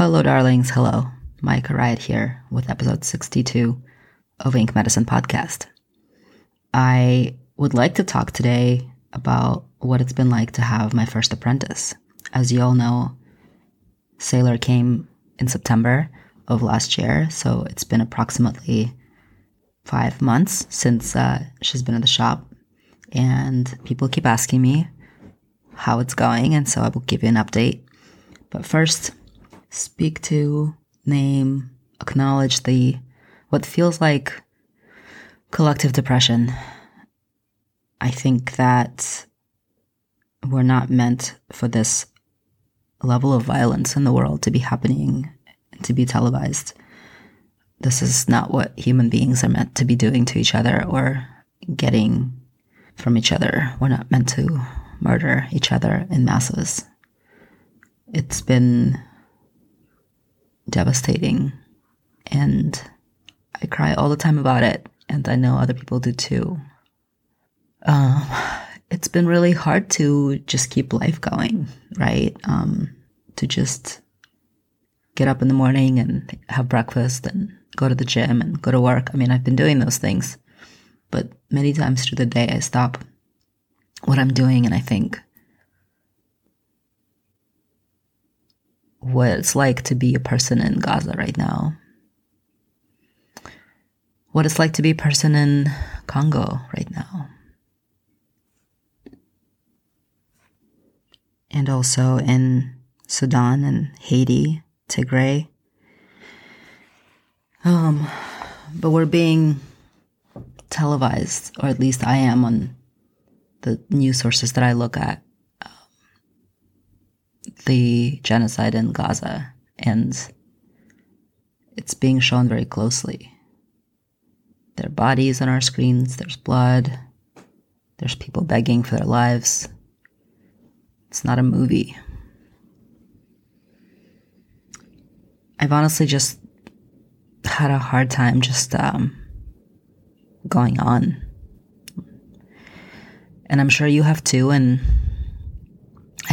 Hello, darlings. Hello. Micah Riot here with episode 62 of Ink Medicine Podcast. I would like to talk today about what it's been like to have my first apprentice. As you all know, Sayler came in September of last year, so it's been approximately five months since uh, she's been in the shop. And people keep asking me how it's going, and so I will give you an update. But first, speak to, name, acknowledge the what feels like collective depression. I think that we're not meant for this level of violence in the world to be happening and to be televised. This is not what human beings are meant to be doing to each other or getting from each other. We're not meant to murder each other in masses. It's been devastating. And I cry all the time about it. And I know other people do too. Um, it's been really hard to just keep life going, right? Um, to just get up in the morning and have breakfast and go to the gym and go to work. I mean, I've been doing those things, but many times through the day, I stop what I'm doing and I think, what it's like to be a person in Gaza right now, what it's like to be a person in Congo right now, and also in Sudan and Haiti, Tigray. Um, but we're being televised, or at least I am on the news sources that I look at the genocide in Gaza, and it's being shown very closely. There are bodies on our screens, there's blood, there's people begging for their lives. It's not a movie. I've honestly just had a hard time just um, going on. And I'm sure you have too, and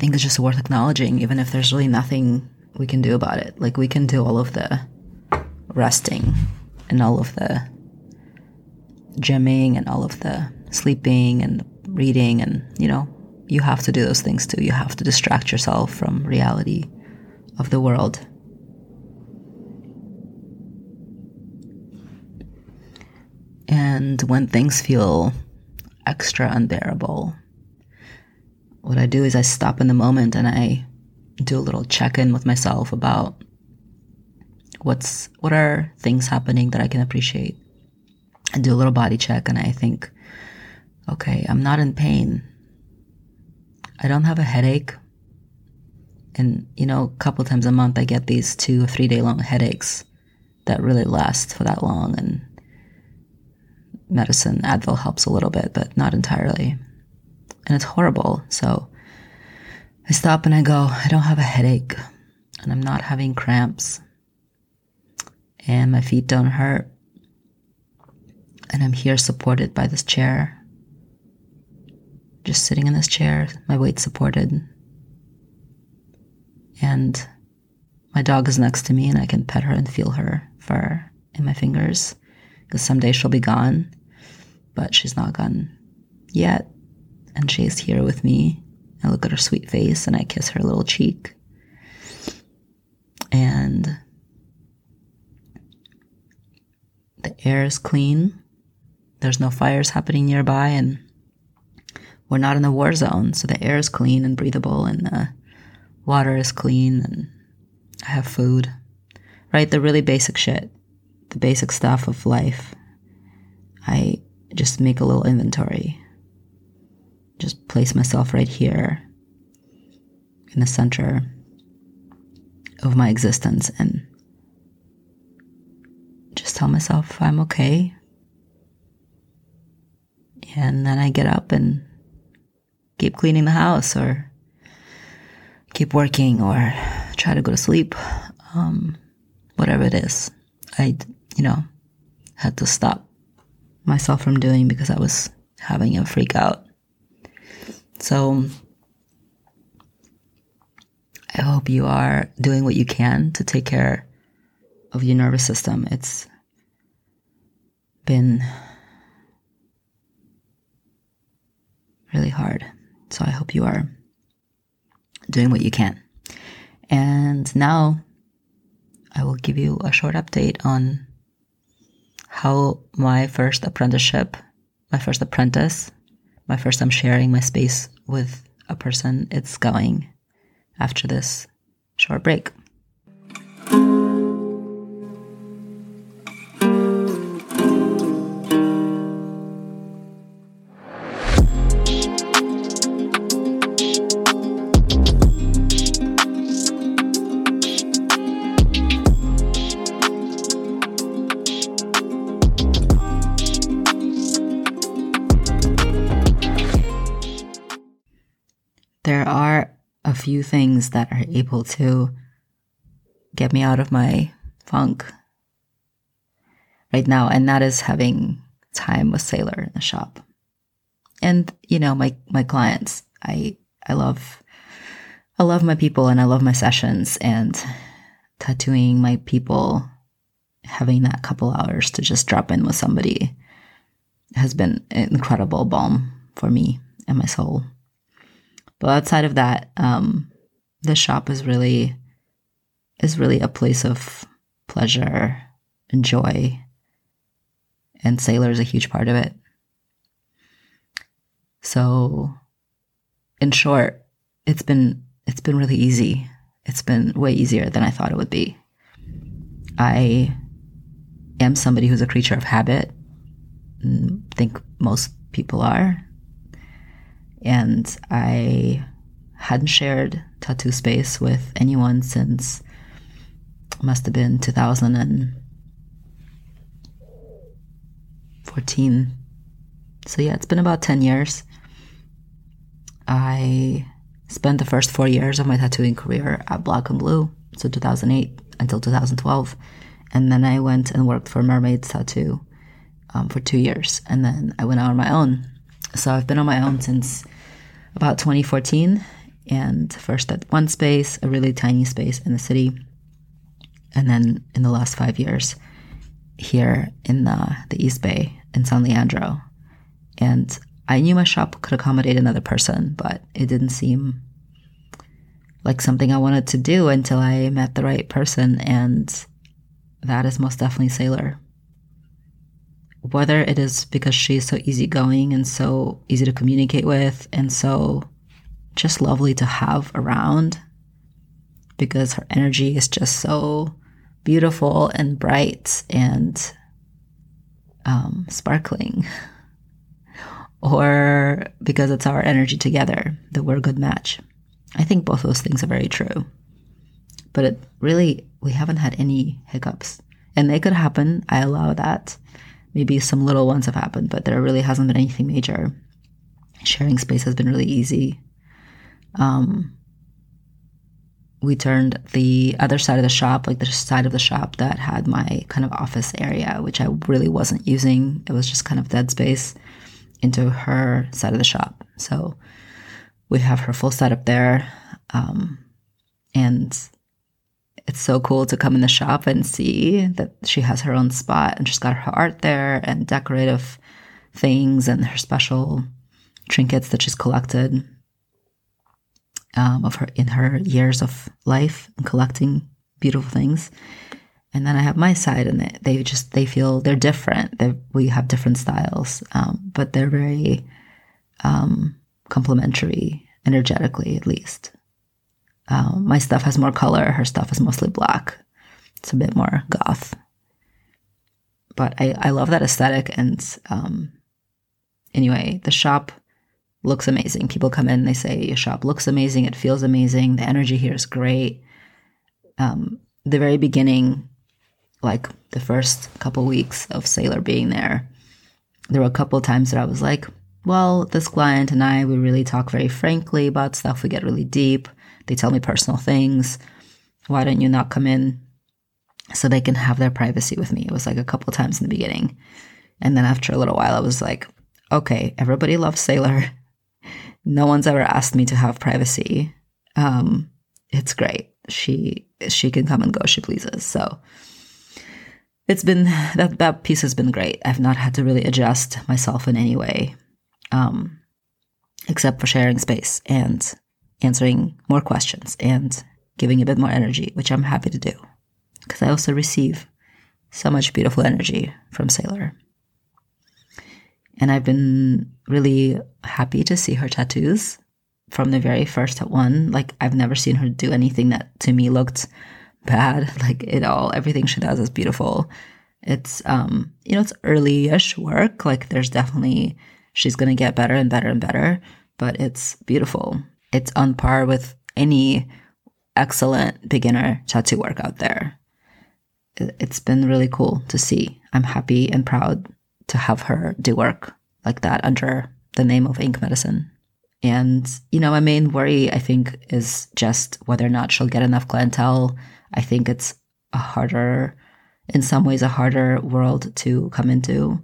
think it's just worth acknowledging, even if there's really nothing we can do about it. Like, we can do all of the resting and all of the gymming and all of the sleeping and reading, and you know, you have to do those things too. You have to distract yourself from reality of the world. And when things feel extra unbearable, what I do is I stop in the moment and I do a little check in with myself about what's what are things happening that I can appreciate. I do a little body check and I think, okay, I'm not in pain. I don't have a headache. And you know, a couple times a month I get these two or three day long headaches that really last for that long and medicine Advil helps a little bit, but not entirely and it's horrible. So I stop and I go, I don't have a headache and I'm not having cramps and my feet don't hurt. And I'm here supported by this chair. Just sitting in this chair, my weight supported. And my dog is next to me and I can pet her and feel her fur in my fingers because someday she'll be gone, but she's not gone yet and she's here with me. I look at her sweet face and I kiss her little cheek. And the air is clean. There's no fires happening nearby, and we're not in a war zone, so the air is clean and breathable, and the water is clean, and I have food. Right? The really basic shit, the basic stuff of life. I just make a little inventory place myself right here in the center of my existence and just tell myself I'm okay. And then I get up and keep cleaning the house or keep working or try to go to sleep. Um, whatever it is, I, you know, had to stop myself from doing because I was having a freak out. So I hope you are doing what you can to take care of your nervous system. It's been really hard. So I hope you are doing what you can. And now I will give you a short update on how my first apprenticeship, my first apprentice, my first time sharing my space with a person, it's going after this short break. There are a few things that are able to get me out of my funk right now, and that is having time with Sayler in the shop. And you know, my my clients, I I love I love my people and I love my sessions and tattooing my people, having that couple hours to just drop in with somebody has been an incredible balm for me and my soul. But outside of that, um, the shop is really is really a place of pleasure and joy, and Sayler is a huge part of it. So, in short, it's been it's been really easy. It's been way easier than I thought it would be. I am somebody who's a creature of habit. I mm, think most people are. And I hadn't shared tattoo space with anyone since must have been 2014. So yeah, it's been about 10 years. I spent the first four years of my tattooing career at Black and Blue, so 2008 until 2012. And then I went and worked for Mermaid Tattoo um, for two years. And then I went out on my own so I've been on my own since about 2014 and first at one space, a really tiny space in the city. And then in the last five years here in the, the East Bay in San Leandro. And I knew my shop could accommodate another person, but it didn't seem like something I wanted to do until I met the right person. And that is most definitely Sayler whether it is because she's so easygoing and so easy to communicate with and so just lovely to have around because her energy is just so beautiful and bright and um, sparkling, or because it's our energy together that we're a good match. I think both those things are very true. But it really, we haven't had any hiccups. And they could happen. I allow that. Maybe some little ones have happened, but there really hasn't been anything major. Sharing space has been really easy. Um, we turned the other side of the shop, like the side of the shop that had my kind of office area, which I really wasn't using. It was just kind of dead space, into her side of the shop. So we have her full setup there. Um, and it's so cool to come in the shop and see that she has her own spot and she's got her art there and decorative things and her special trinkets that she's collected um, of her in her years of life and collecting beautiful things. And then I have my side, and they, they just they feel they're different. They, we have different styles, um, but they're very um, complementary energetically, at least. Um, my stuff has more color. Her stuff is mostly black. It's a bit more goth. But I, I love that aesthetic. And um, anyway, the shop looks amazing. People come in, they say, Your shop looks amazing. It feels amazing. The energy here is great. Um, the very beginning, like the first couple weeks of Sayler being there, there were a couple times that I was like, well, this client and I, we really talk very frankly about stuff. We get really deep. They tell me personal things. Why don't you not come in so they can have their privacy with me? It was like a couple times in the beginning. And then after a little while, I was like, okay, everybody loves Sayler. No one's ever asked me to have privacy. Um, it's great. She she can come and go she pleases. So it's been that that piece has been great. I've not had to really adjust myself in any way, um, except for sharing space and answering more questions and giving a bit more energy, which I'm happy to do because I also receive so much beautiful energy from Sayler. And I've been really happy to see her tattoos from the very first one. Like, I've never seen her do anything that to me looked bad. Like, it all, everything she does is beautiful. It's, um, you know, it's early ish work. Like, there's definitely, she's going to get better and better and better, but it's beautiful. It's on par with any excellent beginner tattoo work out there. It's been really cool to see. I'm happy and proud to have her do work like that under the name of Ink Medicine. And, you know, my main worry, I think, is just whether or not she'll get enough clientele. I think it's a harder, in some ways, a harder world to come into.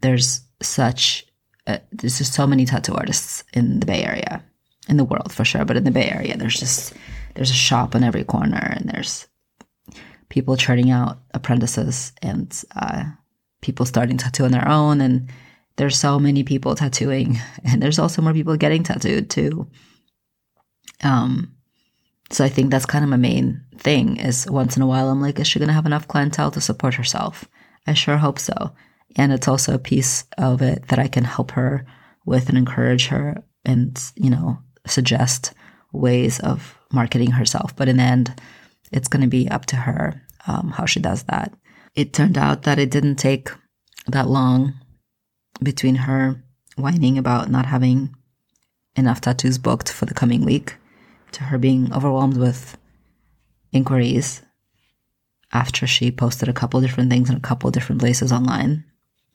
There's such, uh, there's just so many tattoo artists in the Bay Area, in the world for sure, but in the Bay Area, there's just, there's a shop on every corner and there's people churning out apprentices and uh, people starting tattoo on their own. And there's so many people tattooing, and there's also more people getting tattooed too. Um, so I think that's kind of my main thing is once in a while I'm like, is she gonna have enough clientele to support herself? I sure hope so. And it's also a piece of it that I can help her with and encourage her and, you know, suggest ways of marketing herself. But in the end, it's going to be up to her um, how she does that. It turned out that it didn't take that long between her whining about not having enough tattoos booked for the coming week to her being overwhelmed with inquiries after she posted a couple different things in a couple different places online.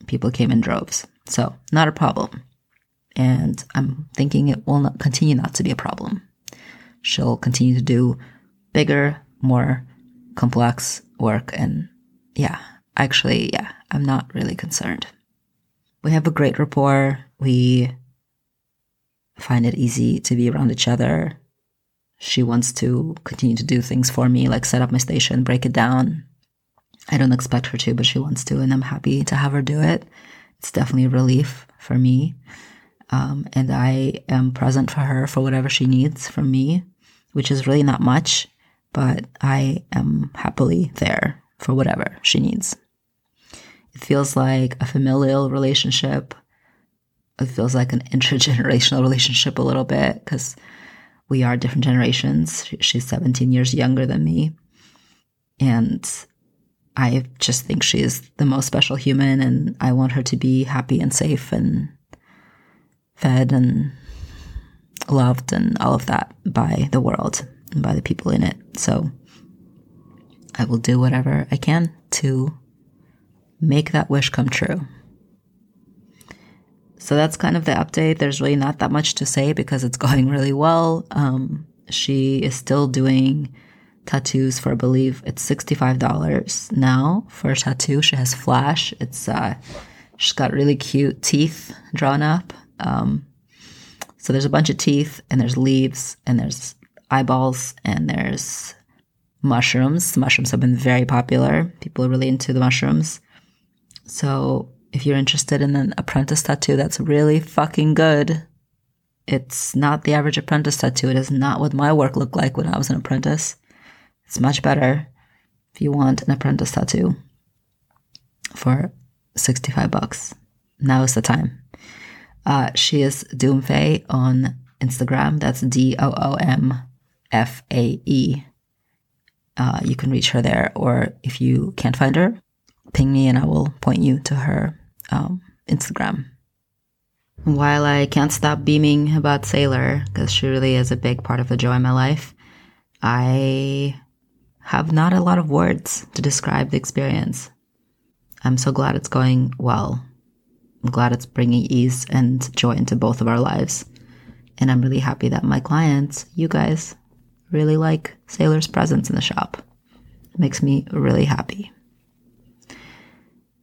People came in droves. So, not a problem. And I'm thinking it will not continue not to be a problem. She'll continue to do bigger, more complex work. And yeah, actually, yeah, I'm not really concerned we have a great rapport. We find it easy to be around each other. She wants to continue to do things for me, like set up my station, break it down. I don't expect her to, but she wants to, and I'm happy to have her do it. It's definitely a relief for me. Um, and I am present for her for whatever she needs from me, which is really not much, but I am happily there for whatever she needs. It feels like a familial relationship. It feels like an intergenerational relationship a little bit because we are different generations. She's 17 years younger than me. And I just think she is the most special human, and I want her to be happy and safe and fed and loved and all of that by the world and by the people in it. So I will do whatever I can to make that wish come true. So that's kind of the update. There's really not that much to say because it's going really well. Um, she is still doing tattoos for, I believe, it's $65 now for a tattoo. She has flash. It's, uh, she's got really cute teeth drawn up. Um, so there's a bunch of teeth and there's leaves and there's eyeballs and there's mushrooms. Mushrooms have been very popular. People are really into the mushrooms. So if you're interested in an apprentice tattoo that's really fucking good, it's not the average apprentice tattoo. It is not what my work looked like when I was an apprentice. It's much better if you want an apprentice tattoo for 65 bucks. Now is the time. Uh, she is Doomfae on Instagram. That's D O O M F A E. Uh, you can reach her there, or if you can't find her, ping me and I will point you to her um, Instagram. While I can't stop beaming about Sayler, because she really is a big part of the joy in my life, I have not a lot of words to describe the experience. I'm so glad it's going well. I'm glad it's bringing ease and joy into both of our lives. And I'm really happy that my clients, you guys, really like Sayler's presence in the shop. It makes me really happy.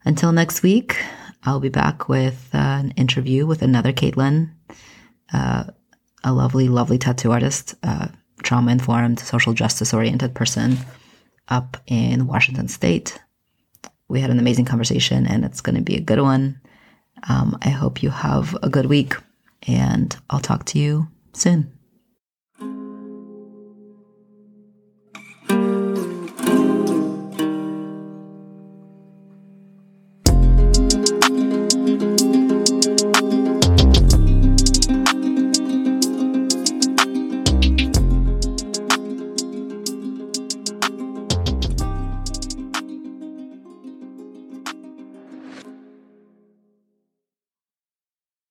Until next week, I'll be back with uh, an interview with another Caitlin, uh, a lovely, lovely tattoo artist, uh, trauma informed, social justice oriented person up in Washington State. We had an amazing conversation and it's going to be a good one. Um, I hope you have a good week and I'll talk to you soon.